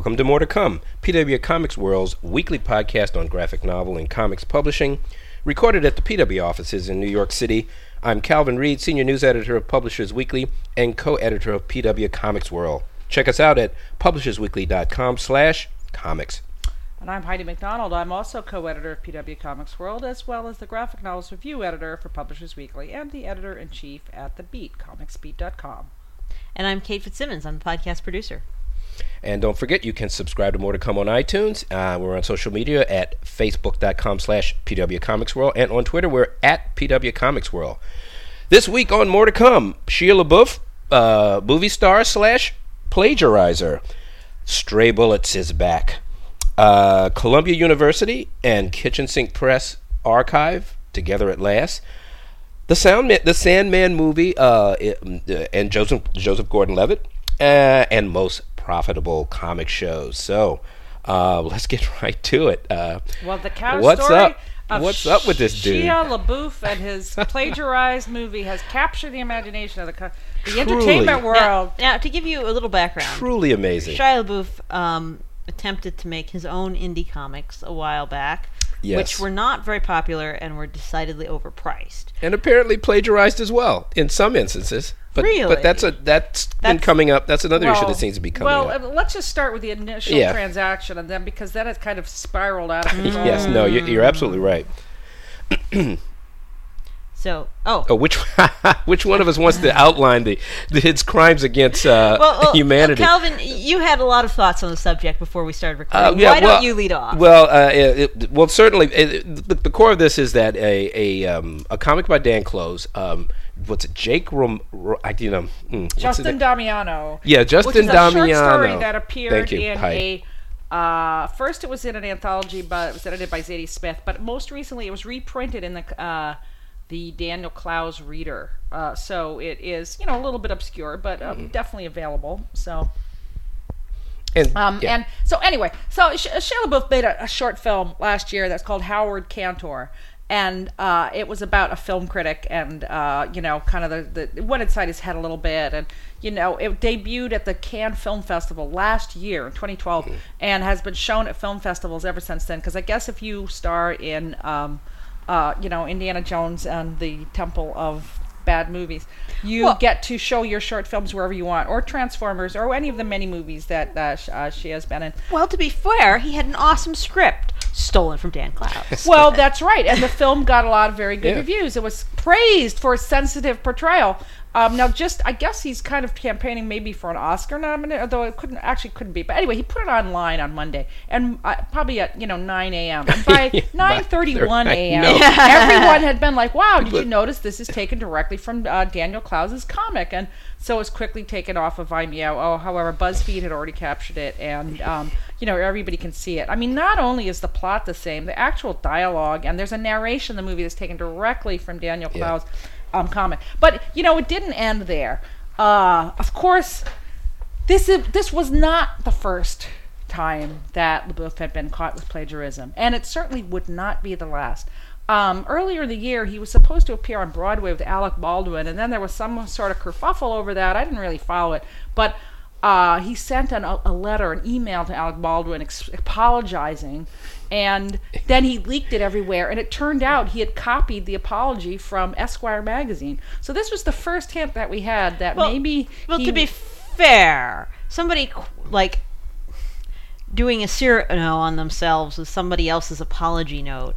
Welcome to More to Come, PW Comics World's weekly podcast on graphic novel and comics publishing, recorded at the PW offices in New York City. I'm Calvin Reed, senior news editor of Publishers Weekly and co-editor of PW Comics World. Check us out at publishersweekly.com/comics. And I'm Heidi McDonald. I'm also co-editor of PW Comics World, as well as the graphic novels review editor for Publishers Weekly and the editor-in-chief at The Beat, comicsbeat.com. And I'm Kate Fitzsimmons. I'm the podcast producer. And don't forget, you can subscribe to More to Come on iTunes. Uh, we're on social media at facebook.com slash pwcomicsworld. And on Twitter, we're at pwcomicsworld. This week on More to Come, Shia LaBeouf, uh, movie star slash plagiarizer. Stray Bullets is back. Uh, Columbia University and Kitchen Sink Press Archive together at last. The Sound, the Sandman movie, uh, and Joseph Joseph Gordon-Levitt, uh, and most profitable comic shows. So uh, let's get right to it. Uh, Well, the cow What's story up? of What's up with this dude? Shia LaBeouf and his plagiarized movie has captured the imagination of the, co- the Truly. entertainment world. Now, now, to give you a little background, truly amazing. Shia LaBeouf um, attempted to make his own indie comics a while back, Yes. which were not very popular and were decidedly overpriced. and apparently plagiarized as well in some instances. But, Really? But that's a that's been That's- coming up. That's another issue that seems to be coming well, up. Well, let's just start with the initial Yeah. transaction, and then because then it's kind of spiraled out of control. Yes, no, you're, you're absolutely right. So, oh, Oh, which which one of us wants to outline the, the his crimes against uh, well, well, humanity? Calvin, you had a lot of thoughts on the subject before we started Uh, recording. yeah, Why well- don't you lead off? Well, uh, it, it- well, certainly, it, the, the core of this is that a a, um, a comic by Dan Clowes. Um, what's it? Jake Rom? Ro, I, you know, mm, Justin? Damiano. Yeah, Justin which is a short story Damiano. that appeared Thank you, in Heidi. a. Uh, first, it was in an anthology, but it was edited by Zadie Smith. But most recently, it was reprinted in the uh, the Daniel Clowes Reader. Uh, so it is, you know, a little bit obscure, but um, definitely available. So And, um, yeah. And so anyway, so Sh- Shia LaBeouf made a, a short film last year that's called Howard Cantour, and uh, it was about a film critic and uh, you know kind of the, the it went inside his head a little bit, and you know it debuted at the Cannes Film Festival last year, in 2012, and has been shown at film festivals ever since then. Because I guess if you star in um, uh, you know Indiana Jones and the Temple of Bad Movies, you Well- get to show your short films wherever you want, or Transformers, or any of the many movies that uh, sh- uh, she has been in. well, to be fair, he had an awesome script stolen from Dan Clowes. Well, that's right, and the film got a lot of very good Yeah. reviews. It was praised for its sensitive portrayal. Um, now, just I guess he's kind of campaigning maybe for an Oscar nomination, although it couldn't actually couldn't be. But anyway, he put it online on Monday, and uh, probably at you know 9 a.m. And by 9:31 a.m., everyone had been like, "Wow, did you notice this is taken directly from uh, Daniel Clowes' comic?" And so it was quickly taken off of Vimeo. Oh, however, BuzzFeed had already captured it, and um, you know everybody can see it. I mean, not only is the plot the same, the actual dialogue, and there's a narration in the movie that's taken directly from Daniel Yeah. Um, comic. But you know, it didn't end there. Uh, of course, this is this was not the first time that LaBeouf had been caught with plagiarism, and it certainly would not be the last. Um, earlier in the year, he was supposed to appear on Broadway with Alec Baldwin, and then there was some sort of kerfuffle over that. I didn't really follow it, but uh, he sent an, a letter, an email to Alec Baldwin ex- apologizing, and then he leaked it everywhere. And it turned out he had copied the apology from Esquire magazine. So this was the first hint that we had that Well- maybe Well, he to be fair, somebody like doing a Cyrano on themselves with somebody else's apology note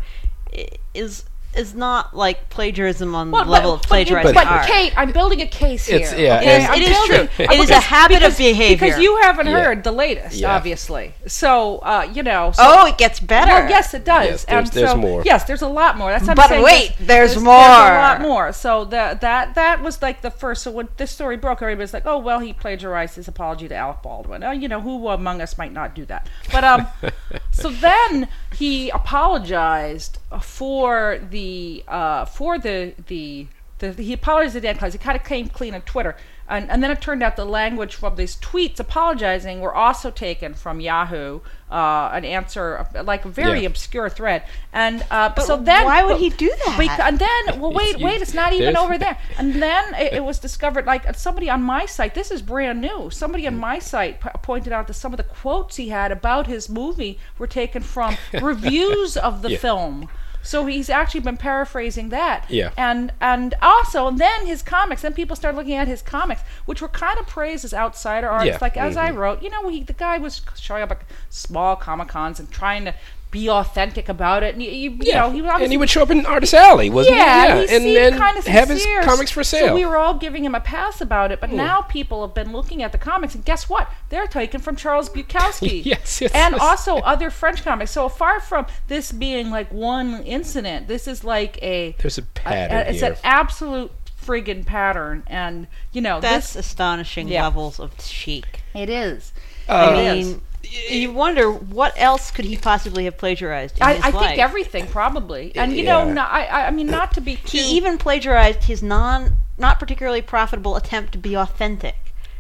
is is not like plagiarism on Well, the level but, of but plagiarizing but, art. Kate, I'm building a case here. It's- yeah, okay? and- It is building- true. It is a because- habit of behavior. Because you haven't Yeah. heard the latest, Yeah. obviously. So, uh, you know. So, oh, it gets better. Well, yes, it does. Yes, there's- and there's more. Yes, there's a lot more. That's what I'm But saying. wait, there's There's a lot more. So that that that was like the first. So when this story broke, everybody was like, "Oh, well, he plagiarized his apology to Alec Baldwin." Uh, you know, who among us might not do that? But um, so then he apologized for the uh for the the the, he apologized to Dan Clowes. He kind of came clean on Twitter, and, and then it turned out the language from these tweets apologizing were also taken from Yahoo, uh, an answer like a very Yeah. obscure thread, and uh, But so then why would but- he do that? bec- and then well, wait, wait, it's not even over there. And then it, it was discovered, like somebody on my site. This is brand new. Somebody on my site p- pointed out that some of the quotes he had about his movie were taken from reviews of the Yeah. film. So he's actually been paraphrasing that. Yeah. And and also and then his comics. Then people started looking at his comics, which were kind of praised as outsider artists. Yeah. Like as I Mhm. wrote, you know, he, the guy was showing up at small comic cons and trying to be authentic about it. And you, you, you know, he was and he would show up in Artist Alley, wasn't yeah, he? he and seemed then kind of have his comics for sale. So we were all giving him a pass about it, but now people have been looking at the comics, and guess what? They're taken from Charles Bukowski. Yes, yes, and yes. also other French comics. So far from this being like one incident, this is like a There's a a- pattern a- it's here. an absolute friggin' pattern, and you know That's this astonishing Yeah. levels of chic. it is. Uh, I mean, you wonder what else could he possibly have plagiarized in I, his I life? think everything probably, and you know, Yeah. no, I, I- I mean, not to be too. he even plagiarized his non not particularly profitable attempt to be authentic.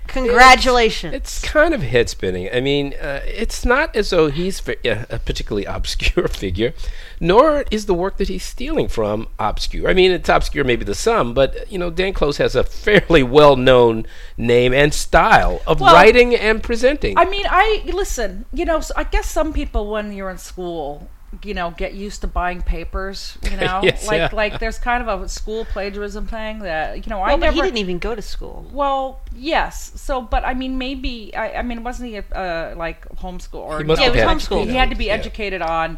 Congratulations. It's kind of head spinning. I mean, uh, it's not as though he's a particularly obscure figure, nor is the work that he's stealing from obscure. I mean, it's obscure maybe to some, but you know, Dan Clowes has a fairly well-known name and style of Well, writing and presenting. I mean, I listen. You know, I guess some people when you're in school, you know, get used to buying papers. You know, Yes, like yeah. like there's kind of a school plagiarism thing that you know I well, but never. he didn't even go to school. well, yes. So, but I mean, maybe I, I mean, wasn't he uh, like homeschool or He must Yeah, have it was homeschool. He had to be yeah. educated on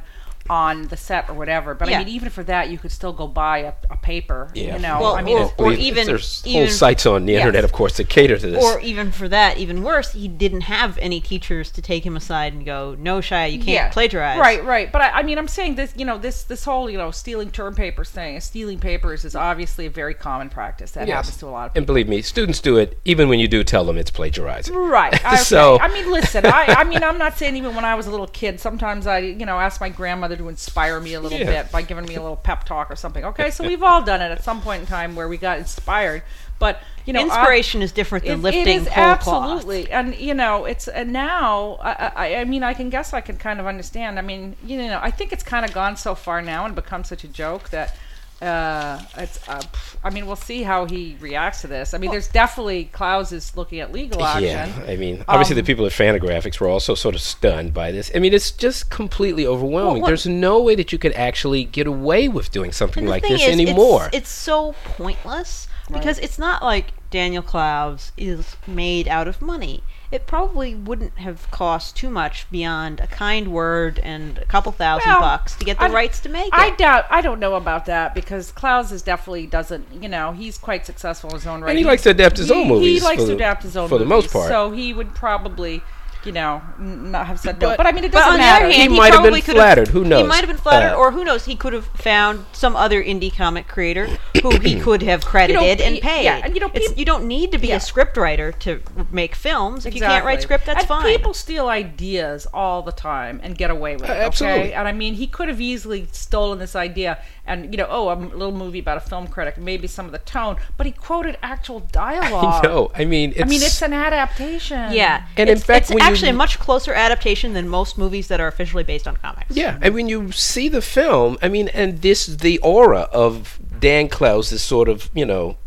on the set or whatever. But Yeah. I mean, even for that, you could still go buy a, a paper. Yeah. You know, Well, I mean, or- it's- or even- there's whole sites on the Yes. internet, of course, that cater to this. Or even for that, even worse, he didn't have any teachers to take him aside and go, "No, Shia, you can't Yeah. plagiarize." Right, right. But I, I mean, I'm saying this. You know, this this whole you know stealing term papers thing, stealing papers is obviously a very common practice that Yes. happens to a lot of people. and believe me, students do it even when you do tell them it's plagiarizing. Right. So- I mean, listen. I, I mean, I'm not saying even when I was a little kid. Sometimes I, you know, asked my grandmother to inspire me a little Yeah. bit by giving me a little pep talk or something. Okay, so we've all done it at some point in time where we got inspired. But you know, I- Inspiration is different than it, lifting it is whole cloth. absolutely, and you know, it's and now. I, I, I mean, I can guess I can kind of understand. I mean, you know, I think it's kind of gone so far now and become such a joke that. Uh, it's. Uh, I mean, we'll see how he reacts to this. I mean, there's definitely Clowes is looking at legal action. Yeah, I mean, obviously Um, the people at Fantagraphics were also sort of stunned by this. I mean, it's just completely overwhelming. what- There's no way that you could actually get away with doing something like this is, anymore. It's, it's so pointless because it's not like Daniel Clowes is made out of money. It probably wouldn't have cost too much beyond a kind word and a couple thousand Well, bucks to get the I- rights to make it. I doubt. I don't know about that because Clowes is definitely doesn't. You know, he's quite successful in his own right. And he likes to adapt his he- own movies He likes for to adapt his own for the most part. So he would probably, you know, not have said no. But- But I mean, it doesn't on the matter. other hand, He he, might have been flattered. Who knows? He might have been flattered, Uh, or who knows? He could have found some other indie comic creator who he could have credited and paid. yeah, and you know, It's- peop- you don't need to be Yeah. a scriptwriter to make films. If you can't write script, that's and fine. People steal ideas all the time and get away with it. Uh, absolutely. Okay? And I mean, he could have easily stolen this idea and you know, oh, a little movie about a film critic, maybe some of the tone, but he quoted actual dialogue. no, I mean, it's, I mean, it's an adaptation. Yeah, And in fact, it's when you- actually a much closer adaptation than most movies that are officially based on comics. Yeah, and when you see the film, I mean, and this the aura of Dan Clowes' sort of you know,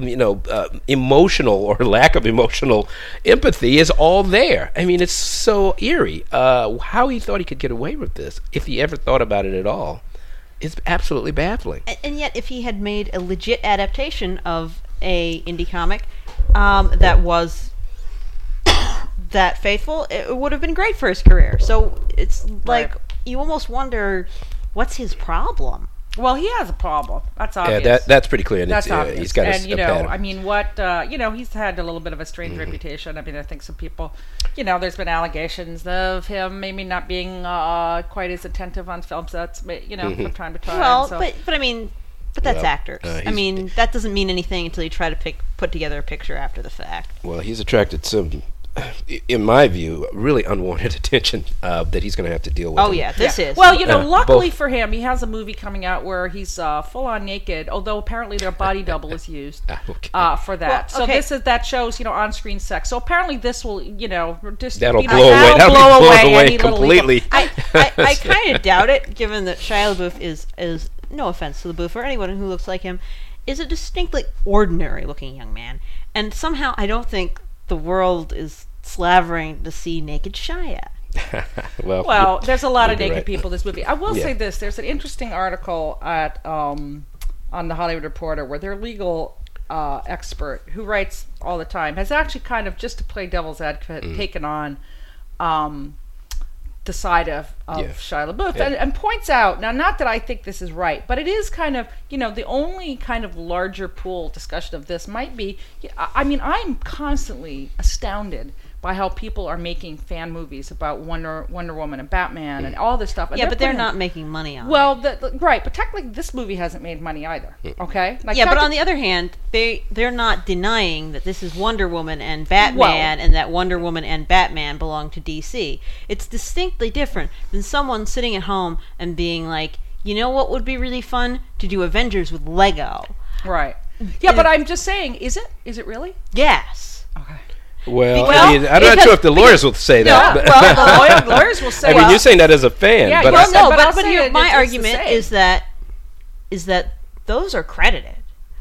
you know, uh, emotional or lack of emotional empathy is all there. I mean, it's so eerie. Uh, how he thought he could get away with this, if he ever thought about it at all, is absolutely baffling. A- And yet, if he had made a legit adaptation of a indie comic um, that was that faithful, it would have been great for his career. So it's like Right. you almost wonder what's his problem. Well, he has a problem. That's Yeah, obvious. that that's pretty clear. And That's it's, uh, obvious. he's got and s- you know, pattern. I mean, what uh, you know, he's had a little bit of a strange Mm-hmm. reputation. I mean, I think some people, you know, there's been allegations of him maybe not being uh, quite as attentive on film sets, ma- you know, from time to time. Well, so. but but I mean, but that's Well, actors. uh, I mean, that doesn't mean anything until you try to pick put together a picture after the fact. Well, he's attracted some i- in my view, really unwanted attention uh, that he's going to have to deal with. Oh yeah, this is. Well, you know, Uh, luckily both- for him, he has a movie coming out where he's uh, full on naked. Although apparently their body double is used Ah, okay. uh, for that. Well, So this is that shows you know on screen sex. So apparently this will you know just That'll you know, blow away- that'll that'll blow blow away, away any little legal- completely. I, I, I kind of doubt it, given that Shia LaBeouf is is no offense to LaBeouf or anyone who looks like him, is a distinctly ordinary looking young man, and somehow I don't think the world is slavering to see naked Shia. well, Well, there's a lot of naked right. people in this movie. I will Yeah. say this: there's an interesting article at um, on the Hollywood Reporter where their legal uh, expert, who writes all the time, has actually kind of just to play devil's advocate Mm. taken on um, the side of, of Yeah. Shia LaBeouf Yeah. and, and points out now, not that I think this is right, but it is kind of you know the only kind of larger pool discussion of this might be. I I mean, I'm constantly astounded by how people are making fan movies about Wonder Wonder Woman and Batman and all this stuff. and Yeah, but they're putting- not making money on it. Well, the, the- right, but technically, this movie hasn't made money either. Hmm. Okay. Like yeah, but on the other hand, they they're not denying that this is Wonder Woman and Batman, and that Wonder Woman and Batman belong to DC. It's distinctly different than someone sitting at home and being like, you know what would be really fun to do Avengers with Lego. right. Mm, yeah, Is but I'm just saying, is it? Is it really? Yes. Okay. Well, Because- I mean, I'm not sure if the lawyers will say that. but- well, the lawyer, lawyers will say. I mean, well, you're saying that as a fan, Yeah, but well, I, no, no, but but, but here, my it's- it's the argument is that is that those are credited.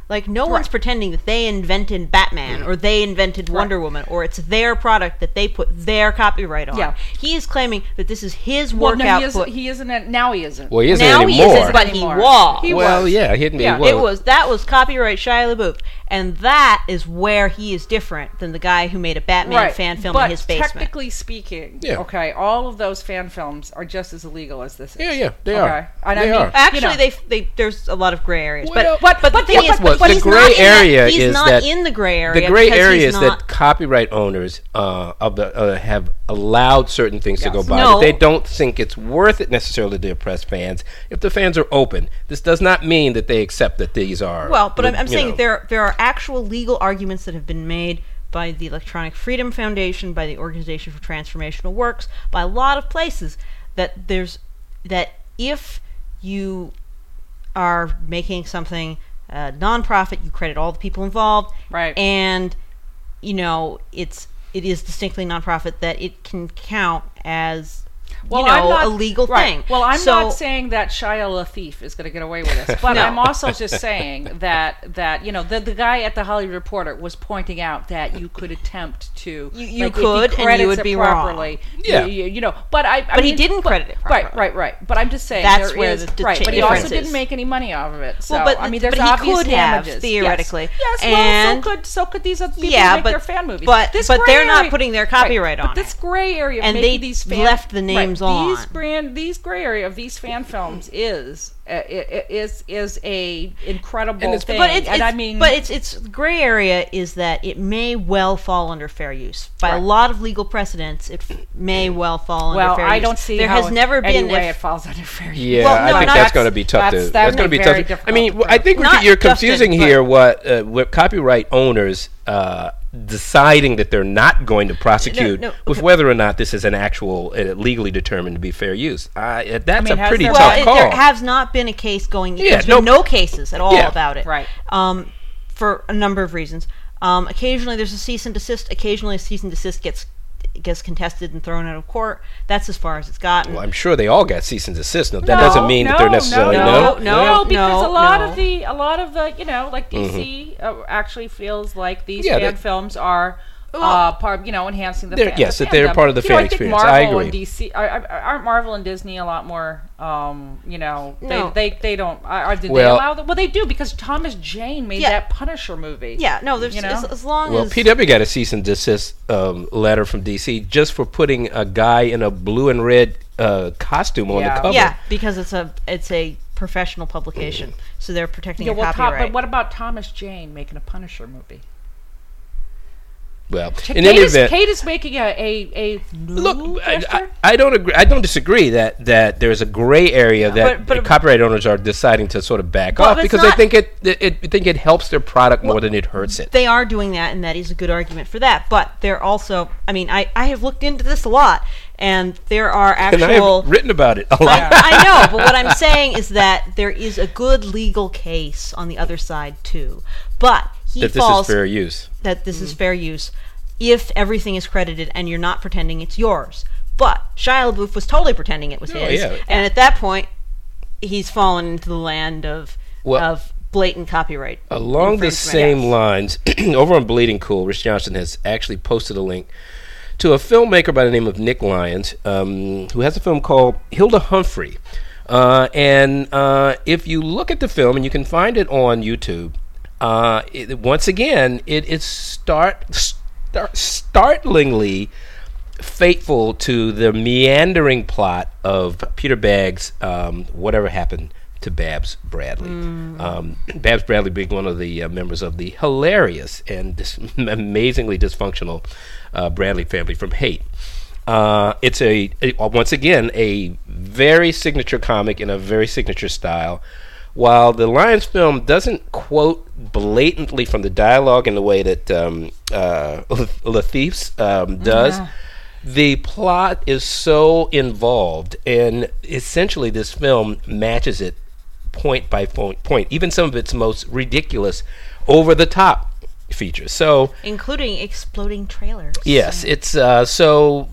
Like no one's pretending that they invented Batman or they invented Wonder Woman or it's their product that they put their copyright on. Yeah. He is claiming that this is his well, work no, he, is, output. he isn't. a- Now he isn't. well, he isn't now he anymore. isn't, but he was. He well, was. yeah, he didn't. Yeah. he was. it was that was copyright Shia LaBeouf, and that is where he is different than the guy who made a Batman right. fan film but in his basement. technically speaking, Yeah. okay, all of those fan films are just as illegal as this is. Yeah, yeah, they okay? are. And They I mean, are. Actually, you know, they, they there's a lot of gray areas, Well, but but, but the the- thing is, but- but he's the not gray in that- area he's not that in the gray area. the gray because area is that copyright owners uh, of the uh, have allowed certain things to go by No. that they don't think it's worth it necessarily to oppress fans if the fans are open. This does not mean that they accept that these are Well, but I'm, I'm saying know. there there are actual legal arguments that have been made by the Electronic Freedom Foundation, by the Organization for Transformational Works, by a lot of places that there's that if you are making something uh, nonprofit, you credit all the people involved, Right. And you know it's it is distinctly nonprofit that it can count as well, you know I'm not, a legal right. thing. Well, I'm So- not saying that Shia LaThief is going to get away with this, but No. I'm also just saying that that you know the the guy at the Hollywood Reporter was pointing out that you could attempt to You- you like, could, and you would it be wrong. properly. Yeah. you, you know, but I, I But he didn't but- credit it Right, properly. right, right. But I'm just saying That's there where is- the- the right. But he also difference didn't make any money off of it. So Well, but- I mean, there's but he obvious could have, damages theoretically. Yes, yes And- well, so could so could these other people Yeah, make but- their fan movies. but- but they're not putting their copyright on this gray area And they these left the names right, These brand, these gray area of these fan films is uh, i- i- is is a incredible And it's- thing. But it's, and it's- I mean, but it's it's gray area is that it may well fall under fair use by a lot of legal precedents. It f- may well fall under well, fair I use. don't see there how has never any been way if- it falls under fair use. Yeah, Well, I think not- that's going to be tough that's- to. that That's going to be be tough. I mean, to w- I think what you're confusing but- here what uh, what copyright owners uh, deciding that they're not going to prosecute no, with okay. whether or not this is an actual uh, legally determined to be fair use. Uh, that's mean, a pretty there- tough well, it, call. there has not been a case going. Yeah, there's no- been no cases at all Yeah. about it. Right. Um, for a number of reasons. Um, occasionally there's a cease and desist. Occasionally a cease and desist gets gets contested and thrown out of court. That's as far as it's gotten. well, I'm sure they all got cease and desist. No, that No, doesn't mean that they're no, necessarily no, no. no. because a lot no. of the a lot of the you know like DC uh, actually feels like these Yeah, fan that- films are. Well- uh, part, you know, enhancing the They're- fan, yes, the that they're part of the You know, I think experience. Marvel I and agree. DC are, are- aren't Marvel and Disney a lot more, um, you know, they, No. they they don't. Are, are- did Well- they allow them? Well, they do because Thomas Jane made Yeah. that Punisher movie. yeah, no, there's You know? as, long as long Well, as PW got a cease and desist um, letter from DC just for putting a guy in a blue and red uh, costume on Yeah. the cover. yeah, because it's a it's a professional publication, so they're protecting Yeah, your well, Tom, copyright. but what about Thomas Jane making a Punisher movie? Well, Kate, in any is, event, Kate is making a a, a Look, I, I. I don't agree. I don't disagree that that there's a gray area that But- but- copyright owners are deciding to sort of back Well, off because they think it, it, it think it helps their product more than it hurts it. they are doing that, and that is a good argument for that. But they're also, I mean, I, I have looked into this a lot, and there are I actual. have written about it a lot. I know, but what I'm saying is that there is a good legal case on the other side too. But he that this falls is fair use. that this is fair use if everything is credited and you're not pretending it's yours. But Shia LaBeouf was totally pretending it was Oh, his, yeah. and at that point, he's fallen into the land of Well- of blatant copyright. Along the infringement. same lines, over on Bleeding Cool, Rich Johnston has actually posted a link to a filmmaker by the name of Nick Lyons, um, who has a film called Hilda Humphrey. Uh, and uh, if you look at the film, and you can find it on YouTube, uh, it, once again, it is start, start startlingly faithful to the meandering plot of Peter Bagge's um, Whatever Happened to Babs Bradley. Um, Babs Bradley being one of the uh, members of the hilarious and dis- amazingly dysfunctional uh, Bradley family from Hate. Uh, it's a, a once again a very signature comic in a very signature style. While the Lyons film doesn't quote blatantly from the dialogue in the way that um, uh, um, does, the plot is so involved, and essentially this film matches it point by point, point even some of its most ridiculous, over the top features. So including exploding trailers. yes, it's uh, so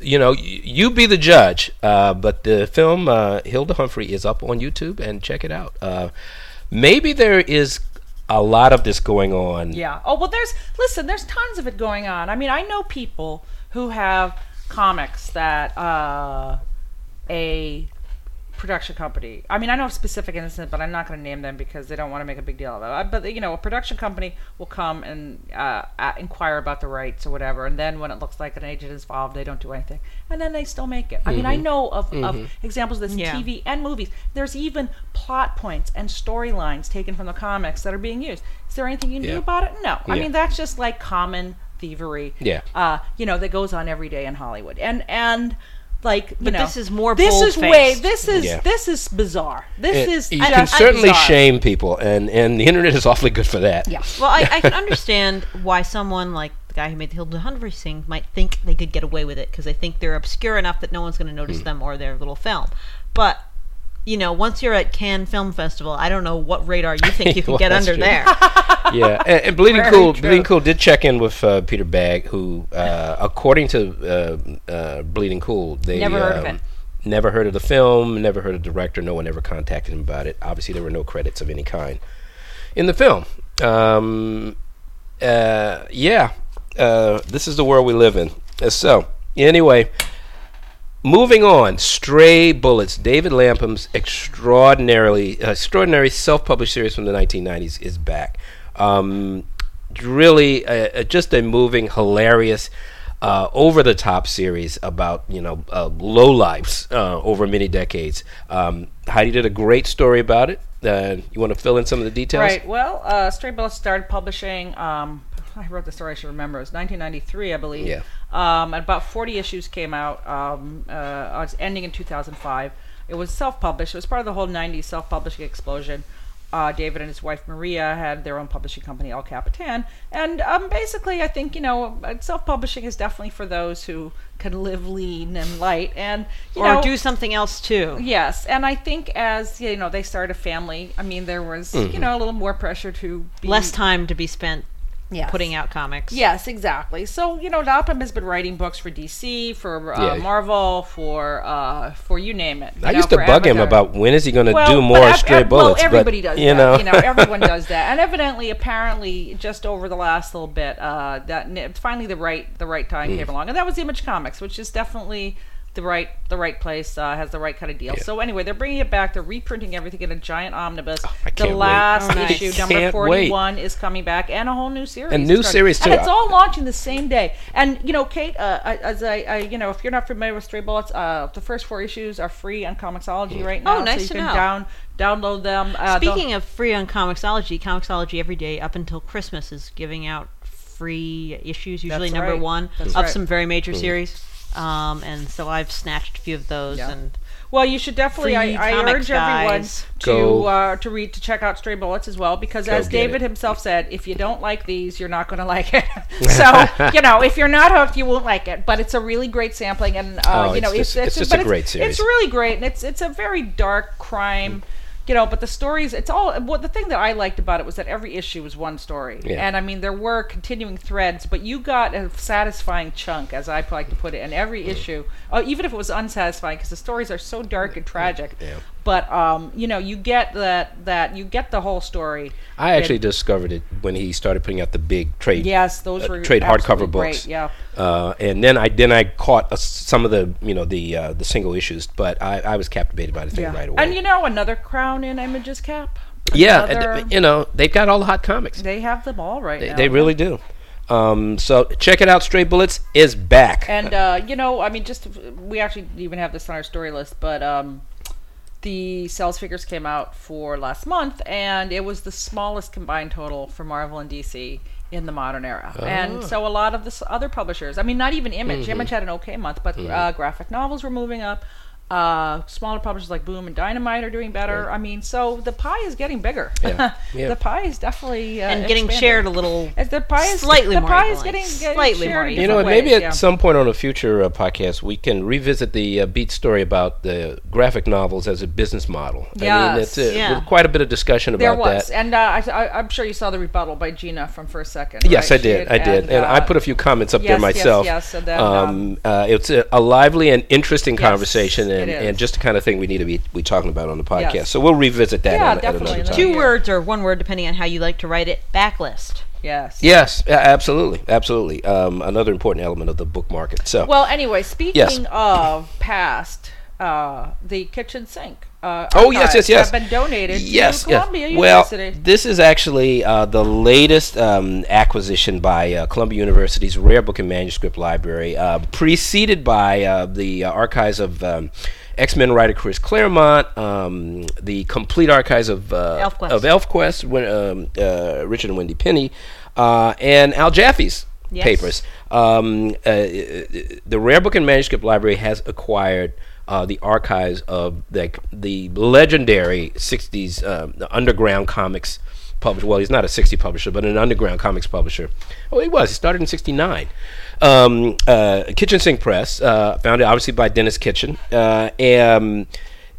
you know, you be the judge. Uh, but the film uh, Hilda Humphrey is up on YouTube, and check it out. Uh, maybe there is a lot of this going on. Yeah. Oh well, there's listen. There's tons of it going on. I mean, I know people who have comics that uh, a production company. I mean, I know of specific instances, but I'm not going to name them because they don't want to make a big deal of it. Uh, But you know, a production company will come and uh, inquire about the rights or whatever, and then when it looks like an agent is involved, they don't do anything, and then they still make it. I mean, I know of, of examples of this Yeah. in TV and movies. There's even plot points and storylines taken from the comics that are being used. Is there anything you can Yeah. do about it? No. I mean, that's just like common thievery. Yeah. Uh, you know, that goes on every day in Hollywood. And and like you But know, this is more This is way. This is Yeah. this is bizarre. This It- is you just can certainly bizarre. shame people, and, and the internet is awfully good for that. Yeah. Well, I, I can understand why someone like the guy who made the Hilda Humphrey thing might think they could get away with it because they think they're obscure enough that no one's going to notice hmm. them or their little film. But you know, once you're at Cannes Film Festival, I don't know what radar you think you can Well, get under true. there. yeah, and, and Bleeding Very Cool, true. Bleeding Cool did check in with uh, Peter Bagge, who, uh, according to uh, uh, Bleeding Cool, they Never heard of um, it. Never heard of the film. Never heard of the director. No one ever contacted him about it. Obviously, there were no credits of any kind in the film. Um, uh, yeah, uh, this is the world we live in. So, anyway, moving on. Stray Bullets. David Lapham's extraordinarily extraordinary self-published series from the 1990s is back. Um, really, uh, uh, just a moving, hilarious. Uh, over the top series about you know uh, low lives uh, over many decades. Um, Heidi did a great story about it. Uh, you want to fill in some of the details? Right. Well, uh, Stray Bullets started publishing. Um, I wrote the story. I should remember. It was 1993, I believe. Yeah. Um, and about 40 issues came out. Um, uh, it's ending in 2005. It was self-published. It was part of the whole 90s self-publishing explosion. Uh, David and his wife Maria had their own publishing company, El Capitan, and um, basically, I think you know, uh, self-publishing is definitely for those who can live lean and light, and you or know, do something else too. Yes, and I think as you know they started a family. I mean, there was you know a little more pressure to be Less time to be spent Yes. putting out comics. Yes, exactly. So you know, Lapham has been writing books for DC, for uh, Yeah. Marvel, for uh, for you name it. you I know, used to for bug him about when is he going to Well, do more ev- stray ev- bullets. Well, everybody but, does you that. know, You know, everyone does that, and evidently, apparently, just over the last little bit, uh, that finally the right the right Mm. time came along, and that was Image Comics, which is definitely the right the right place uh, has the right kind of deal. Yeah. So anyway, they're bringing it back. They're reprinting everything in a giant omnibus. Oh, I the can't wait. last Oh, nice. issue, number Can't forty one, is coming back, and a whole new series. A new series, too. And it's all launching the same day. And you know, Kate, uh, as I, I, you know, if you're not familiar with Stray Bullets, uh, the first four issues are free on Comixology right now. Oh, nice so you to can know. down download them. Uh, Speaking of free on Comixology, Comixology every day up until Christmas is giving out free issues, usually That's number right. one That's of right. some very major series. Um, and so I've snatched a few of those Yeah. and Well, you should definitely. Free I, I comics, urge everyone to uh, to read to check out Stray Bullets as well because, Go as David it. himself said, if you don't like these, you're not going to like it. so you know, if you're not hooked, you won't like it. But it's a really great sampling, and uh, Oh, you know, it's just- it's just but a great series. It's really great, and it's it's a very dark crime. You know, but the stories, it's all, well, the thing that I liked about it was that every issue was one story. Yeah. And I mean, there were continuing threads, but you got a satisfying chunk, as I like to put it, in every issue, uh, even if it was unsatisfying, because the stories are so dark and tragic. Yeah. But um, you know, you get that that you get the whole story. I actually discovered it when he started putting out the big trade Yes, those uh, were trade hardcover great, books. yeah. Uh, and then I then I caught uh, some of the you know the uh, the single issues, but I, I was captivated by the thing right away. And you know, another crown in Image's cap. yeah, and, uh, you know they've got all the hot comics. They have them all right They, now. they really do. Um, so check it out. Stray Bullets is back. And uh, you know, I mean, just we actually even have this on our story list, but um, the sales figures came out for last month, and it was the smallest combined total for Marvel and DC in the modern era. And ah. so a lot of the other publishers, I mean, not even Image. Mm-hmm. Image had an okay month, but mm-hmm. uh, graphic novels were moving up. Uh, smaller publishers like Boom and Dynamite are doing better. I mean, so the pie is getting bigger. Yeah. Yeah. the pie is definitely uh, and getting expanding. shared a little As the pie is slightly the more pie is getting, getting Slightly shared more You know, different what, maybe at yeah. some point on a future uh, podcast, we can revisit the uh, Beat story about the graphic novels as a business model. I mean, Yes. it's uh, Yeah. quite a bit of discussion There about was, that. and uh, I, I, I'm sure you saw the rebuttal by Gina from First Second. Yes, right? I She did. I did, and, I uh, put a few comments up there yes, yes, myself. yes, and then, um, uh, it's a, a lively and interesting Yes, conversation, it and, and just the kind of thing we need to be, be talking about on the podcast. Yes. So we'll revisit that Yeah, at, at definitely. another time. two Yeah. words or one word depending on how you like to write it. Backlist. Yes. Yes, absolutely, absolutely. Um, another important element of the book market. So Well, anyway, speaking Yes. of past, uh, the kitchen sink. Uh, Oh yes, yes, yes. Have been donated yes, to yes. Columbia Well, University. this is actually uh, the latest um, acquisition by uh, Columbia University's Rare Book and Manuscript Library, uh, preceded by uh, the uh, archives of um, X-Men writer Chris Claremont, um, the complete archives of uh, ElfQuest. of ElfQuest, Wen- um, uh, Richard and Wendy Pini, uh, and Al Jaffee's Yes. papers. Um, uh, the Rare Book and Manuscript Library has acquired uh, the archives of the, the legendary 60s um, the underground comics publisher. Well, he's not a 60 publisher, but an underground comics publisher. Oh, he was. He started in 69. Um, uh, Kitchen Sink Press, uh, founded obviously by Denis Kitchen. Uh, and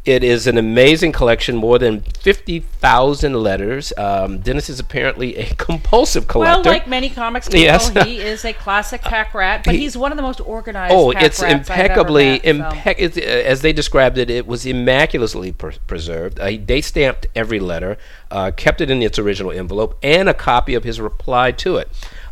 it is an amazing collection, more than 50,000 letters. Um, Denis is apparently a compulsive collector. well, like many comics people, Yes. he is a classic pack rat, but He- he's one of the most organized. Oh, it's rats I've ever impeccably, met, so. impec- uh, as they described it, it was immaculately per- preserved. Uh, he date stamped every letter, uh, kept it in its original envelope, and a copy of his reply to it.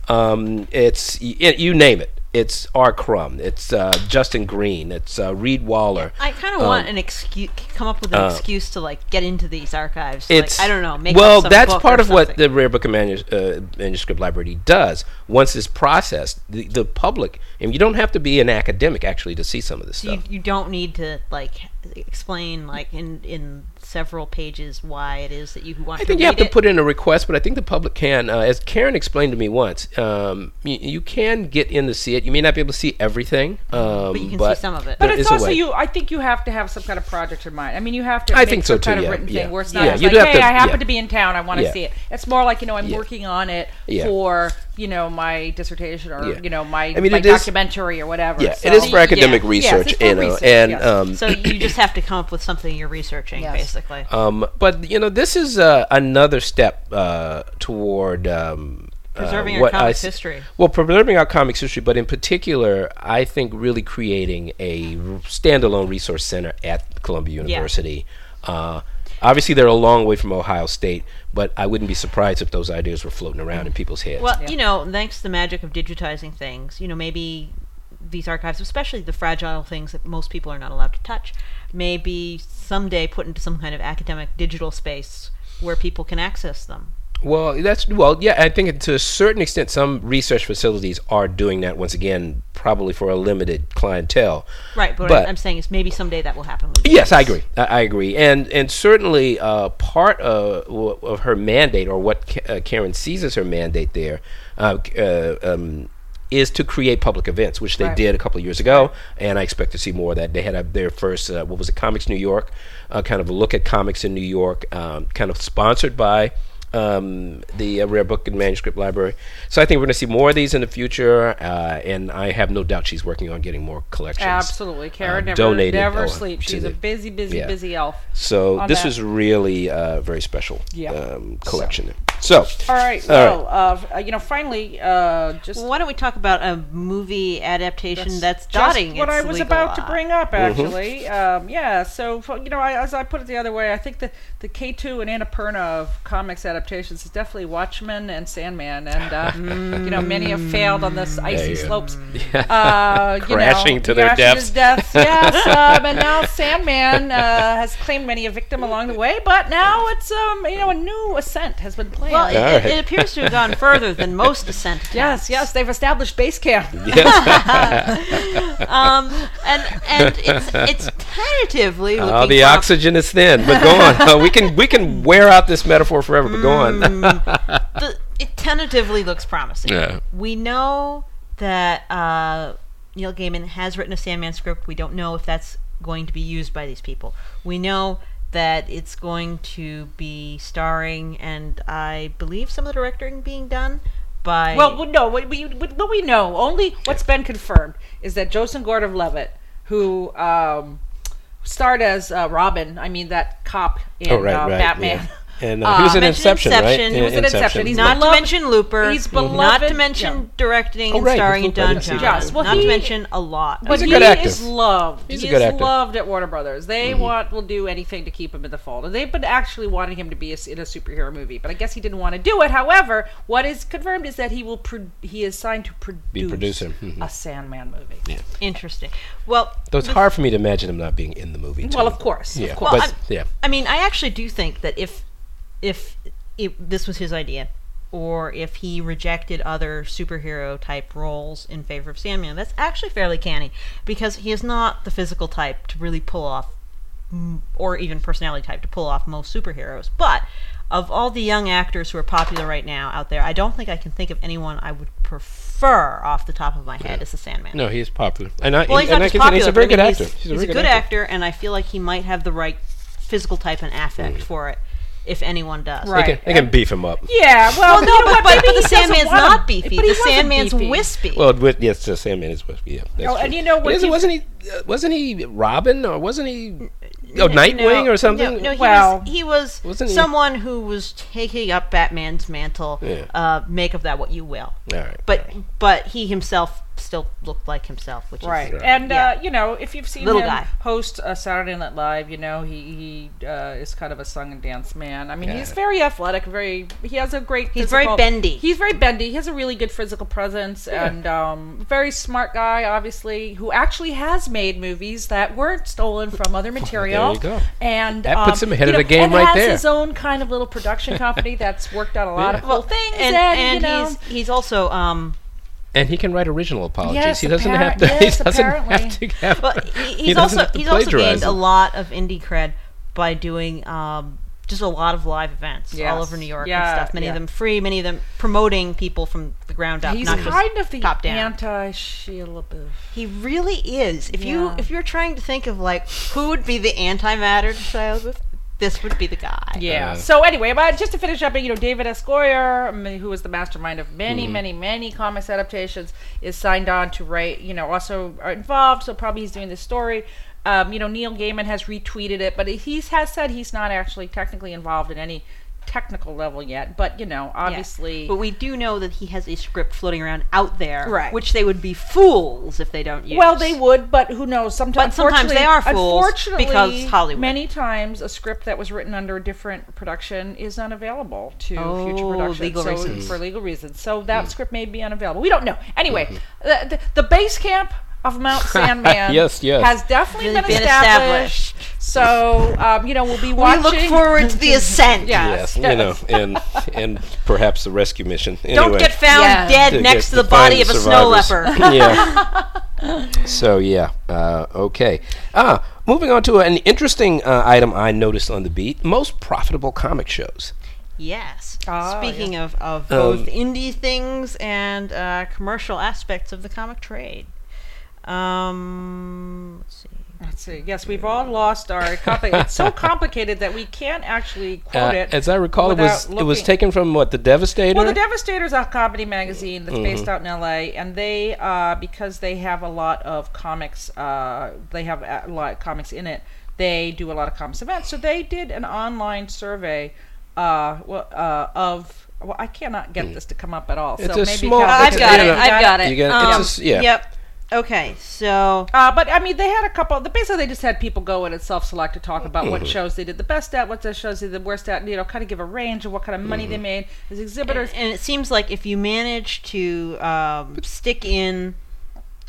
Um, it's y- y- you name it. It's R. Crumb. It's uh, Justin Green. It's uh, Reed Waller. I kind of Um, want an excuse, come up with an uh, excuse to like get into these archives. It's like, I don't know. Make well, that's part of what the Rare Book and Manus- uh, Manuscript Library does. Once it's processed, the, the public, and you don't have to be an academic actually to see some of this So you, stuff. you don't need to like explain like in in several pages why it is that you want I to think you have read to put in a request, but I think the public can. Uh, as Karen explained to me once, um, you, you can get in to see it. You may not be able to see everything, um, But you can see some of it. But it's also you. I think you have to have some kind of project in mind. I mean, you have to. I make think so some kind too, of yeah, written yeah. thing where it's not Yeah, you like, do have hey, to- I happen yeah. to be in town. I want to Yeah. see it. It's more like you know, I'm Yeah. working on it Yeah. for you know my dissertation or Yeah. you know my, I mean, my it is- documentary or whatever. Yeah, so- it is for academic Yes, research, it's for you know, research, and yes. um, so you just have to come up with something you're researching, Yes. basically. Um, but you know, this is uh, another step uh, toward um, uh, Preserving our what I comics s- history. Well, preserving our comics history, but in particular, I think really creating a standalone resource center at Columbia University. Uh, obviously, they're a long way from Ohio State, but I wouldn't be surprised if those ideas were floating around in people's heads. Well, Yeah. you know, thanks to the magic of digitizing things, you know, maybe these archives, especially the fragile things that most people are not allowed to touch, may be someday put into some kind of academic digital space where people can access them. Well, that's well, yeah. I think to a certain extent, some research facilities are doing that. Once again, probably for a limited clientele. Right, but, But- what I'm saying is maybe someday that will happen. Yes, I agree. I, I agree, and and certainly uh, part of, of her mandate, or what Ka- uh, Karen sees as her mandate there, uh, uh, um, is to create public events, which they Right. did a couple of years ago, and I expect to see more of that. They had a, their first, uh, what was it, Comics New York, uh, kind of a look at comics in New York, um, kind of sponsored by. Um, the uh, Rare Book and Manuscript Library. So I think we're going to see more of these in the future, uh, and I have no doubt she's working on getting more collections. Absolutely, Karen uh, never donated, never uh, sleeps. She's a busy, busy, yeah. busy elf. So this that. is really a very special Yeah. um, collection. So, So, all right. All Well, uh, f- uh, you know, finally, uh, just why don't we talk about a movie adaptation that's, just dotting what its I was legal about to eye? bring Mm-hmm. up. Actually, um, yeah. So you know, I, as I put it the other way, I think the the K two and Annapurna of comics adaptations is definitely Watchmen and Sandman, and uh, you know, many have failed on this icy you go. slopes. Uh, you Crashing know, to their crashing deaths. deaths. Yes, um, and now Sandman uh, has claimed many a victim along the way, but now it's um, you know, a new ascent has been planned. Well, it, right. it appears to have gone further than most descent. yes, yes, they've established base camp. Um, and and it's it's tentatively oh, the prom- oxygen is thin. But go on. Uh, we can we can wear out this metaphor forever. But go on. the, it tentatively looks promising. Yeah. We know that uh, Neil Gaiman has written a Sandman script. We don't know if that's going to be used by these people. We know that it's going to be starring, and I believe some of the directing being done by. Well, we- no, what we, what we know, only what's been confirmed, is that Joseph Gordon-Levitt, who um, starred as uh, Robin, I mean that cop in oh right, uh, right. Batman. yeah. And uh, he was in mentioned Inception, right? He was in Inception. He's not beloved- to mention Looper. he's beloved. not to mention yeah. directing Oh, and right, starring in he's Looper. Didn't Don Jon. Yes, well, not he- to mention a lot. But a he good actor. is loved. He's a he good is actor. loved at Warner Brothers. They Mm-hmm. want will do anything to keep him in the fold, and they've been actually wanting him to be a, in a superhero movie. But I guess he didn't want to do it. However, what is confirmed is that he will pro- he is signed to produce be producer. Mhm. a Sandman movie. Yeah. Interesting. Well, Though it's hard for me to imagine him not being in the movie. Too. Well, of course, Yeah, of course. Well, but yeah. I mean, I actually do think that if if it, this was his idea, or if he rejected other superhero type roles in favor of Sandman, that's actually fairly canny because he is not the physical type to really pull off, or even personality type to pull off most superheroes. But of all the young actors who are popular right now out there, I don't think I can think of anyone I would prefer off the top of my head as the Sandman. No, he is popular, and I Well, he's and not just popular. he's a very I mean, good he's, actor. He's, a, very a good actor. and I feel like he might have the right physical type and affect Mm. for it, if anyone does. Right. They can, they can beef him up. Yeah, well, Well, no, know but, but, but the doesn't Sandman's not beefy. but The wasn't Sandman's beefy. wispy. Well, with, yes, the Sandman is wispy. Yeah, that's Oh, true. and you know what Isn't- you- wasn't he? Uh, wasn't he Robin or wasn't he? Oh, No, Nightwing no, or something. No, no he Well- was, he was Wasn't he- someone who was taking up Batman's mantle. Yeah. Uh, make of that what you will. All right. But but he himself still looked like himself, which Right, is and Yeah. uh, you know, if you've seen Little him guy. host uh, Saturday Night Live, you know he he uh, is kind of a song and dance man. I mean, Yeah. he's very athletic, very he has a great. He's very bendy. He's very bendy. He has a really good physical presence, and um, very smart guy, obviously, who actually has made movies that weren't stolen from other material. You go. And That puts um, him ahead you of the game and right has there. his own kind of little production company that's worked on a lot of Yeah. cool things, and, and, and you know, he's he's also um and he can write original apologies. Yes, he doesn't appar- have to. yes, he doesn't apparently. have to have. Well, he, he he's doesn't also to he's also plagiarize gained a lot of indie cred by doing um, just a lot of live events all over New York Yeah, and stuff. Many yeah. of them free, many of them promoting people from the ground up. he's not just kind of the top down. anti Shia LaBeouf. He really is. If you if you're trying to think of like who would be the antimatter to Shia LaBeouf, this would be the guy. Yeah. Uh, so anyway, but just to finish up, you know, David S. Goyer, who was the mastermind of many, Mm-hmm. many, many comics adaptations, is signed on to write. You know, also are involved. So probably he's doing this story. Um, you know, Neil Gaiman has retweeted it, but he has said he's not actually technically involved in any technical level yet. But you know, Yeah. obviously, But we do know that he has a script floating around out there, Right. which they would be fools if they don't use. Well, they would, but who knows? Sometimes, But sometimes they are fools unfortunately, because Hollywood. Many times, a script that was written under a different production is unavailable to oh, future Oh, production legal so, reasons. for legal reasons. So that hmm. script may be unavailable. We don't know. Anyway, hmm, hmm. the, the, the base camp of Mount Sandman Yes, yes. has definitely Really been, been established. So um, you know we'll be watching. We watching. look forward to the ascent. Yes, yes, you know, and and perhaps the rescue mission. Don't Anyway. get found Yeah. dead To next to the body of a snow survivors. leopard. yeah. so yeah, uh, okay. Ah, moving on to an interesting uh, item I noticed on the beat: most profitable comic shows. Yes. Ah, Speaking of, of Um, both indie things and uh, commercial aspects of the comic trade. Um, let's see. Let's see. Yes, we've all lost our copy. It's so complicated that we can't actually quote Uh, it. as I recall, it was without it was taken from what the Devastator. Well, the Devastators are a comedy magazine that's Mm-hmm. based out in LA, and they, uh, because they have a lot of comics, uh, they have a lot of comics in it. They do a lot of comics events, so they did an online survey, uh, well, uh, of. Well, I cannot get this to come up at all. Mm. It's so a maybe small- Cal- I've got it. I've got it. you got- Um, it's just- yeah. Yep. Okay, so Uh, but I mean, they had a couple. Basically they just had people go in and self-select to talk about Mm-hmm. what shows they did the best at, what shows they did the worst at. You know, kind of give a range of what kind of money Mm-hmm. they made as exhibitors. and it seems like if you manage to um, stick in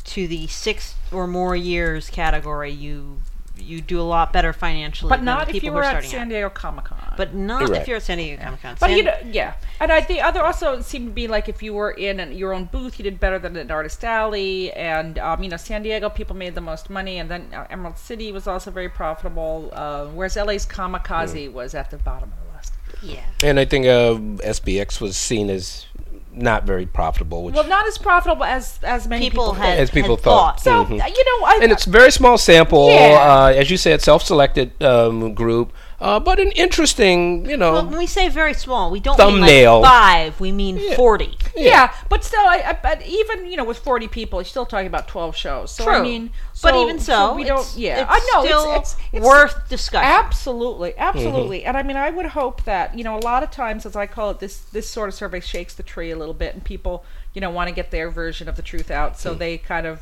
to the six or more years category, you you do a lot better financially. But than not the if people you who were are at starting San. Diego Comic Con. But not Right. if you're at San Diego Comic Con. But you know, yeah, and I the other also seemed to be like if you were in an, your own booth, you did better than an Artist Alley, and um, you know San Diego people made the most money, and then uh, Emerald City was also very profitable, uh, whereas LA's Comikaze was at the bottom of the list. yeah. and I think uh, SPX was seen as not very profitable, which Well, not as profitable as as many People people, had, As people had thought. So Mhm. uh, you know, I, and it's a very small sample, Yeah. uh, as you said, self-selected um, group, uh, but an interesting, you know. Well, when we say very small, we don't Thumbnail. mean like five. We mean forty. Yeah. but still, I, I, but even you know, with forty people, you're still talking about twelve shows. So I True. mean, but even so, we don't. Yeah, it's I know still it's, it's, it's worth discussion. Absolutely, absolutely. And I mean, I would hope that you know, a lot of times, as I call it, this this sort of survey shakes the tree a little bit, and people you know want to get their version of the truth out, so they kind of.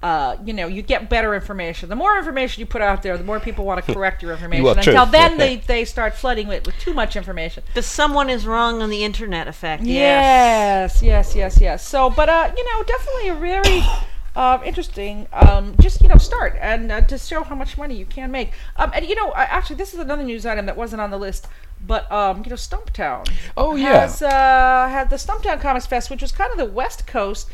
Uh, you know, you get better information. The more information you put out there, the more people want to correct your information. Well, true. Until then, they, they start flooding it with too much information. The someone is wrong on the internet effect. Yes. Yes, yes, yes, yes. So, but uh, you know, definitely a very uh, interesting, um, just you know, start and uh, to show how much money you can make. Um, and you know, uh, actually, this is another news item that wasn't on the list, but um, you know, Stumptown. Oh, yeah. has uh, had the Stumptown Comics Fest, which was kind of the West Coast.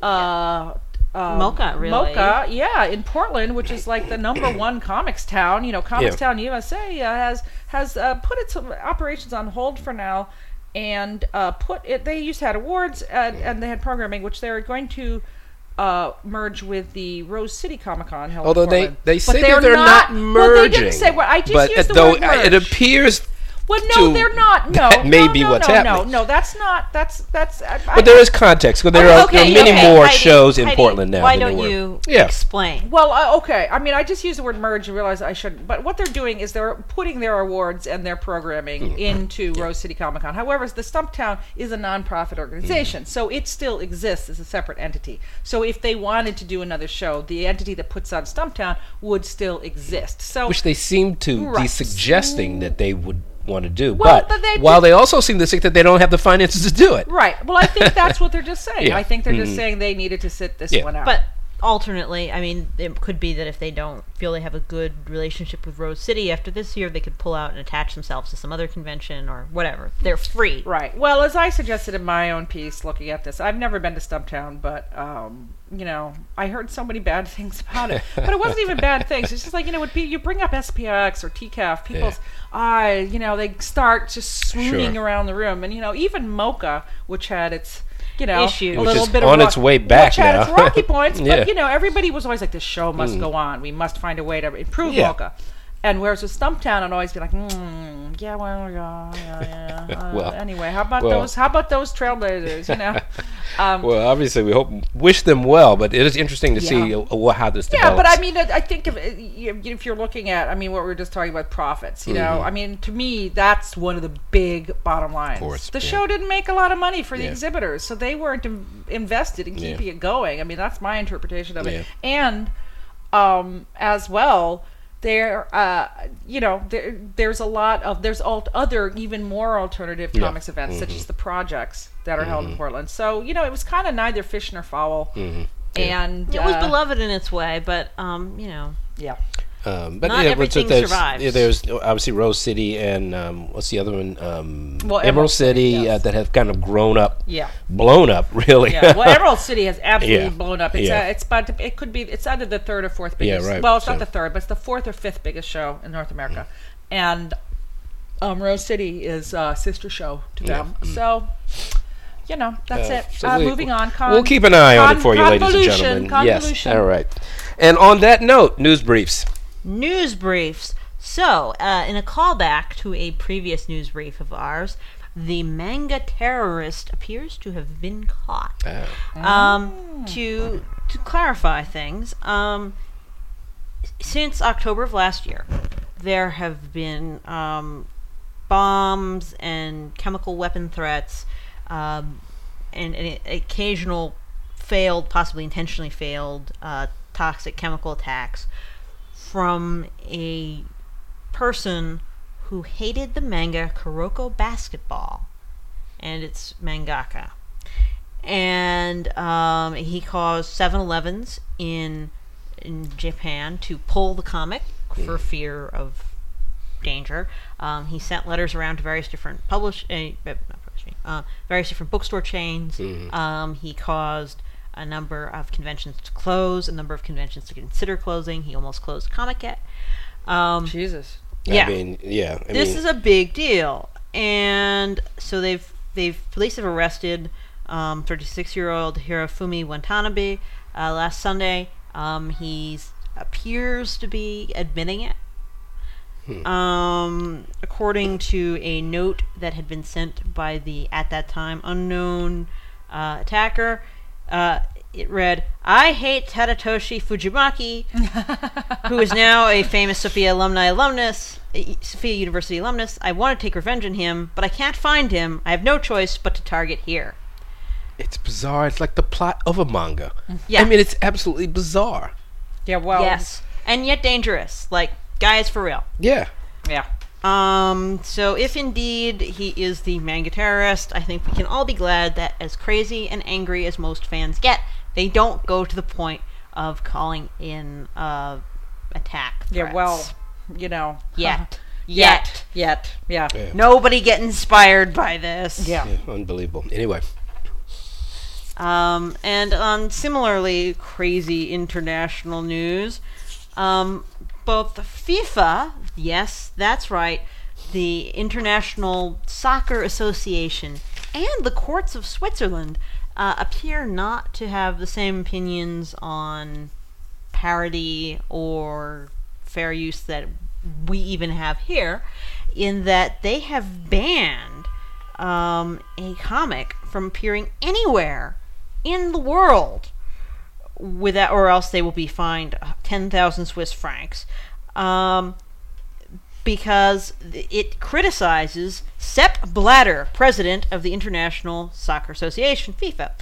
Uh, um, MoCCA, really. MoCCA, yeah, in Portland, which is like the number one comics town. You know, Comics Yeah. Town USA uh, has has uh, put its operations on hold for now, and uh, put it. They used to had awards and, and they had programming, which they're going to. Uh, merge with the Rose City Comic Con held. in Although they, Portland. they But say that they're not, merging. Well, they didn't say. Well, I just but used the though word uh, it appears Well, no, to- they're not. No, that may no, be no, what's no, happening. No, no, that's not. That's that's. I, But there is context. Because there, are, there are Okay, many okay, more Heidi, shows in Heidi, Portland now. Why than don't you Yeah. explain? Well, uh, okay. I mean, I just used the word merge and realized I shouldn't. But what they're doing is they're putting their awards and their programming Mm-hmm. into Rose City Comic Con. However, the Stumptown is a nonprofit organization, Mm-hmm. so it still exists as a separate entity. So if they wanted to do another show, the entity that puts on Stumptown would still exist. So Which they seem to be suggesting that they would want to do. Well, but but they while did- they also seem to think that they don't have the finances to do it. right. Well, I think that's what they're just saying. Yeah. I think they're just Mhm. saying they needed to sit this Yeah. one out. But alternately, I mean, it could be that if they don't feel they have a good relationship with Rose City after this year, they could pull out and attach themselves to some other convention or whatever. They're free. Right. Well, as I suggested in my own piece, looking at this, I've never been to Stumptown, but um, you know, I heard so many bad things about it. But it wasn't even bad things. It's just like you know, pe- you bring up SPX or TCAF, people's eyes, you know, they start just swooning Sure. around the room, and you know, even MoCCA, which had its you know, Issues. a little is bit on of its way back which had its rocky points, but Yeah. Mm. you know, everybody was always like, "The show must go on. We must find a way to improve Yeah. MoCCA." And whereas with Stumptown, I'd always be like, mm, "Yeah, well, yeah, yeah, yeah." Uh, Well, anyway, how about well. those? How about those trailblazers? You know, um, Well, obviously, we hope wish them well, but it is interesting to see Yeah. uh, how this yeah, develops. but I mean, I think if you- if you're looking at, I mean, what we were just talking about profits. You know, I mean, to me, that's one of the big bottom lines. Mm-hmm. course, the yeah. show didn't make a lot of money for the exhibitors, so they weren't in- invested in keeping it going. I mean, that's my interpretation of it. And um, as well, there, uh, you know, there, there's a lot of there's alt- other even more alternative Yeah. Mm-hmm. comics events, such as the projects that are held in Portland. So you know, it was kind of neither fish nor fowl. Mm-hmm. And It was uh, beloved in its way, but um, you know, Yeah. Um, but Not yeah, but everything there's, survives. yeah, there's obviously Rose City and um, what's the other one? Um, Well, Emerald, Emerald City City, yes. uh, that have kind of grown up, Yeah. blown up, really. Yeah. Well, Emerald City has absolutely Yeah. blown up. It's Yeah. uh, it's about it could be it's either the third or fourth biggest. Yeah, right, Well, it's so- not the third, but it's the fourth or fifth biggest show in North America, and um, Rose City is a sister show to them. So. You know, that's Uh, it. so uh, we- moving on. Con- we'll keep an eye on it for you, ladies and gentlemen. Yes. All right. And on that note, news briefs. News briefs. So, uh, in a callback to a previous news brief of ours, the manga terrorist appears to have been caught. Uh, Um, to to clarify things, um, since October of last year, there have been um, bombs and chemical weapon threats, um, and, and occasional failed, possibly intentionally failed, uh, toxic chemical attacks from a person who hated the manga Kuroko Basketball and its mangaka and um, he caused 7-Elevens in in Japan to pull the comic for fear of danger. Um, he sent letters around to various different publish uh, uh, various different bookstore chains. Um, he caused a number of conventions to close, a number of conventions to consider closing. He almost closed Comiket. Um, Jesus. yeah, I mean, yeah. I this mean, is a big deal, and so they've they've police have arrested um, 36 year old Hirofumi Watanabe uh, last Sunday. Um, he's appears to be admitting it. Um, according to a note that had been sent by the at that time unknown uh, attacker, uh, it read, "I hate Tadatoshi Fujimaki, who is now a famous Sophia alumni alumnus, Sophia University alumnus. I want to take revenge on him, but I can't find him. I have no choice but to target here." it's bizarre. It's like the plot of a manga. Yeah. I mean, it's absolutely bizarre. Yeah. Well. yes, and yet dangerous. Like, guys, for real. Yeah. Yeah. Um, so if indeed he is the manga terrorist, I think we can all be glad that as crazy and angry as most fans get, they don't go to the point of calling in uh, attack. Yeah. Well. You know. yet, Yet. Yet. Yeah. Yeah. nobody get inspired by this. Yeah. Yeah, unbelievable. Anyway, Um, and on similarly crazy international news, um, both FIFA, yes, that's right, the International Soccer Association, and the courts of Switzerland uh, appear not to have the same opinions on parody or fair use that we even have here, in that they have banned um, a comic from appearing anywhere in the world without, or else they will be fined ten thousand Swiss francs, um, because it criticizes Sepp Blatter, president of the International Soccer Association (FIFA),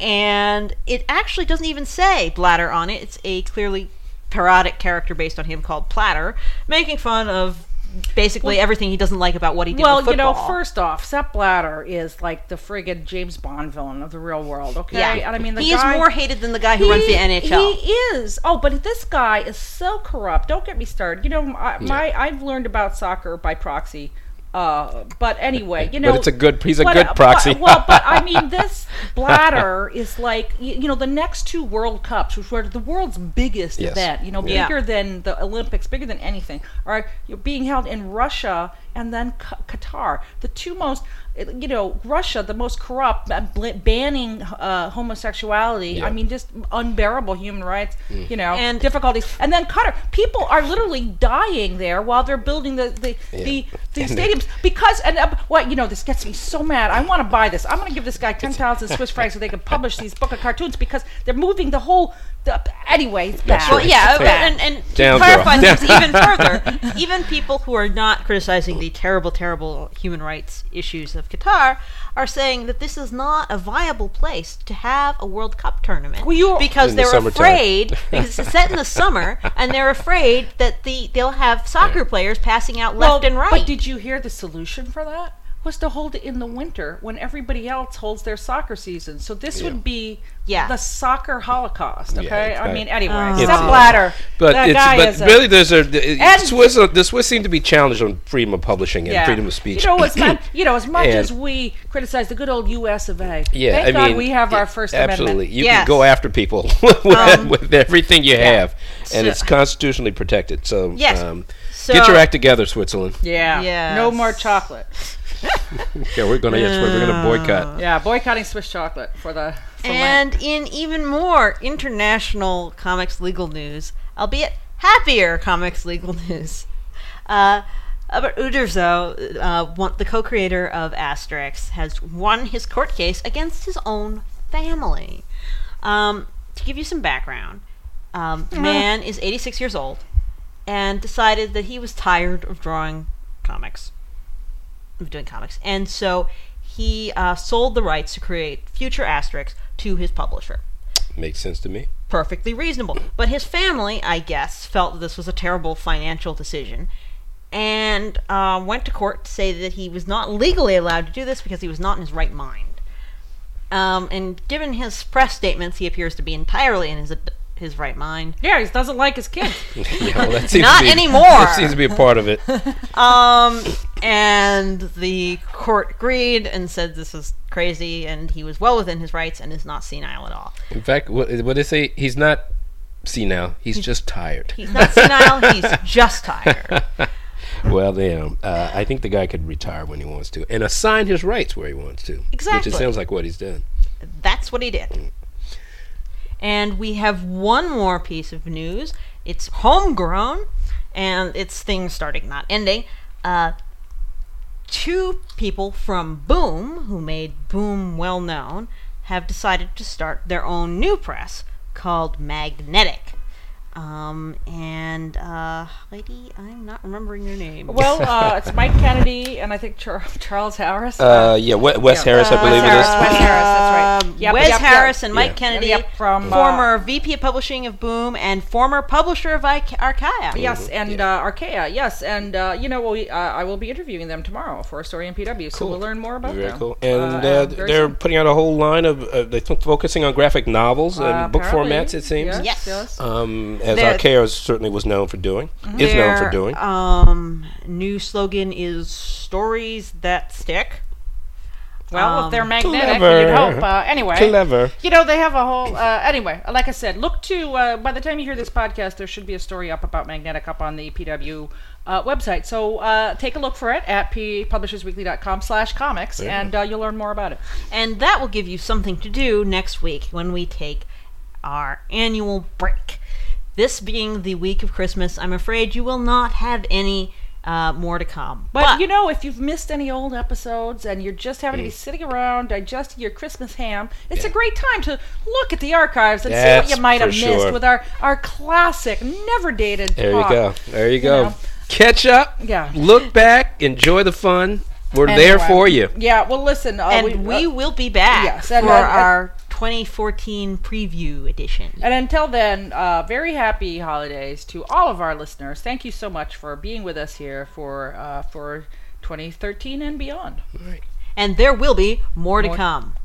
and it actually doesn't even say Blatter on it. It's a clearly parodic character based on him called Platter, making fun of basically everything he doesn't like about what he did. Well, you know, first off, Sepp Blatter is like the friggin' James Bond villain of the real world. Okay, yeah, and I mean, the he guy, is more hated than the guy who runs the NHL. He is. Oh, but this guy is so corrupt. Don't get me started. You know, I, my I've learned about soccer by proxy. Uh, but anyway, you know, it's a good- he's a but, good proxy. But, well, but I mean, this Blatter is like you, you know the next two World Cups, which were the world's biggest Yes. event. You know, Yeah. bigger than the Olympics, bigger than anything, are you know, being held in Russia and then Q- Qatar, the two most. You know, Russia, the most corrupt, uh, banning uh, homosexuality. Yeah. I mean, just unbearable human rights. You know, And- difficulties. And then Qatar, people are literally dying there while they're building the the the, the And- stadiums because and uh, what you know this gets me so mad. I want to buy this. I'm going to give this guy ten thousand Swiss francs so they can publish these book of cartoons because they're moving the whole. The, anyway, it's bad. Well, yeah, bad. and, and to Down, clarify girl. things even further, even people who are not criticizing the terrible, terrible human rights issues of Qatar are saying that this is not a viable place to have a World Cup tournament Well, you- because In they're summertime. afraid because it's set in the summer and they're afraid that the they'll have soccer players passing out left well, and right. But did you hear the solution for that? Was to hold it in the winter when everybody else holds their soccer season. So this Yeah. would be Yeah. the soccer holocaust. Yeah, Okay, it's I mean, anyway, Uh, Sepp It's- Blatter, But that it's guy but is a, really there's a the, And- Swiss the Swiss seem to be challenged on freedom of publishing and yeah. freedom of speech. You know, as much, you know, as much And- as we criticize the good old U.S. of A. yeah, thank I God mean we have yeah, our First absolutely. Amendment. You Yes. can go after people with, Um, with everything you yeah. have, and So- it's constitutionally protected. So Yes. um, So, get your act together, Switzerland. Yeah, Yes. no more chocolate. Yeah, we're gonna yes, we're gonna boycott. Yeah, boycotting Swiss chocolate for the for Lent. And in even more international comics legal news, albeit happier comics legal news, uh, Albert Uderzo, uh, one, the co-creator of Asterix, has won his court case against his own family. Um, to give you some background, um, man is 86 years old and decided that he was tired of drawing comics, of doing comics, and so he uh, sold the rights to create future Asterix to his publisher. Makes sense to me. Perfectly reasonable. But his family, I guess, felt that this was a terrible financial decision and uh, went to court to say that he was not legally allowed to do this because he was not in his right mind. Um, and given his press statements, he appears to be entirely in his his right mind. yeah, he doesn't like his kids. Yeah, well, that seems Not to be, anymore. That seems to be a part of it. Um, and the court agreed and said this is crazy, and he was well within his rights and is not senile at all. In fact, what, what they say, he's not senile. He's just tired. He's not senile; he's just tired. Well, damn. Uh, I think the guy could retire when he wants to and assign his rights where he wants to. Exactly. Which it sounds like what he's done. That's what he did. And we have one more piece of news. It's homegrown, and it's things starting, not ending. Uh, two people from Boom, who made Boom well known, have decided to start their own new press called Magnetic. Um, and, uh, lady, I'm not remembering your name. well, uh, it's Mike Kennedy and I think Char- Charles Harris. Uh, yeah, We- Wes Yeah. Harris, I Uh, believe Wes Harris, it Wes. Harris, that's right. Um, Yep, Wes yep, yep. Harris and Mike Yeah. Kennedy, Yep, from, uh, former VP of Publishing of Boom and former publisher of Ica- Archaia. Yes, and Yeah. uh, Archaia, yes, and uh, you know, we, uh, I will be interviewing them tomorrow for a story in PW, so Cool. we'll learn more about Very them. cool. And Uh, uh, very they're soon. putting out a whole line of, uh, they're focusing on graphic novels Uh, and book formats, it seems. Yes, Yes. yes. Um, as They're- Archaia certainly was known for doing, is known for doing. Um, new slogan is "Stories that stick." Well, if they're Um, magnetic, clever. you'd hope. Uh, anyway, Clever. you know, they have a whole. Uh, anyway, like I said, look to. Uh, by the time you hear this podcast, there should be a story up about magnetic up on the PW uh, website. So uh, take a look for it at publishersweekly.com slash comics, Yeah. and uh, you'll learn more about it. and that will give you something to do next week when we take our annual break. This being the week of Christmas, I'm afraid you will not have any uh, more to come. But, you know, if you've missed any old episodes and you're just having Mm. to be sitting around digesting your Christmas ham, it's a great time to look at the archives and see what you might for have missed sure. with our, our classic, never dated There you go. There you go. know. Catch up. Yeah. Look back. Enjoy the fun. We're there for you. Yeah, well, listen. Uh, and we, uh, will be back yes, and- for and- and- our 2014 preview edition. And until then, uh, very happy holidays to all of our listeners. Thank you so much for being with us here for uh, for 2013 and beyond. Right. And there will be more, more. to come.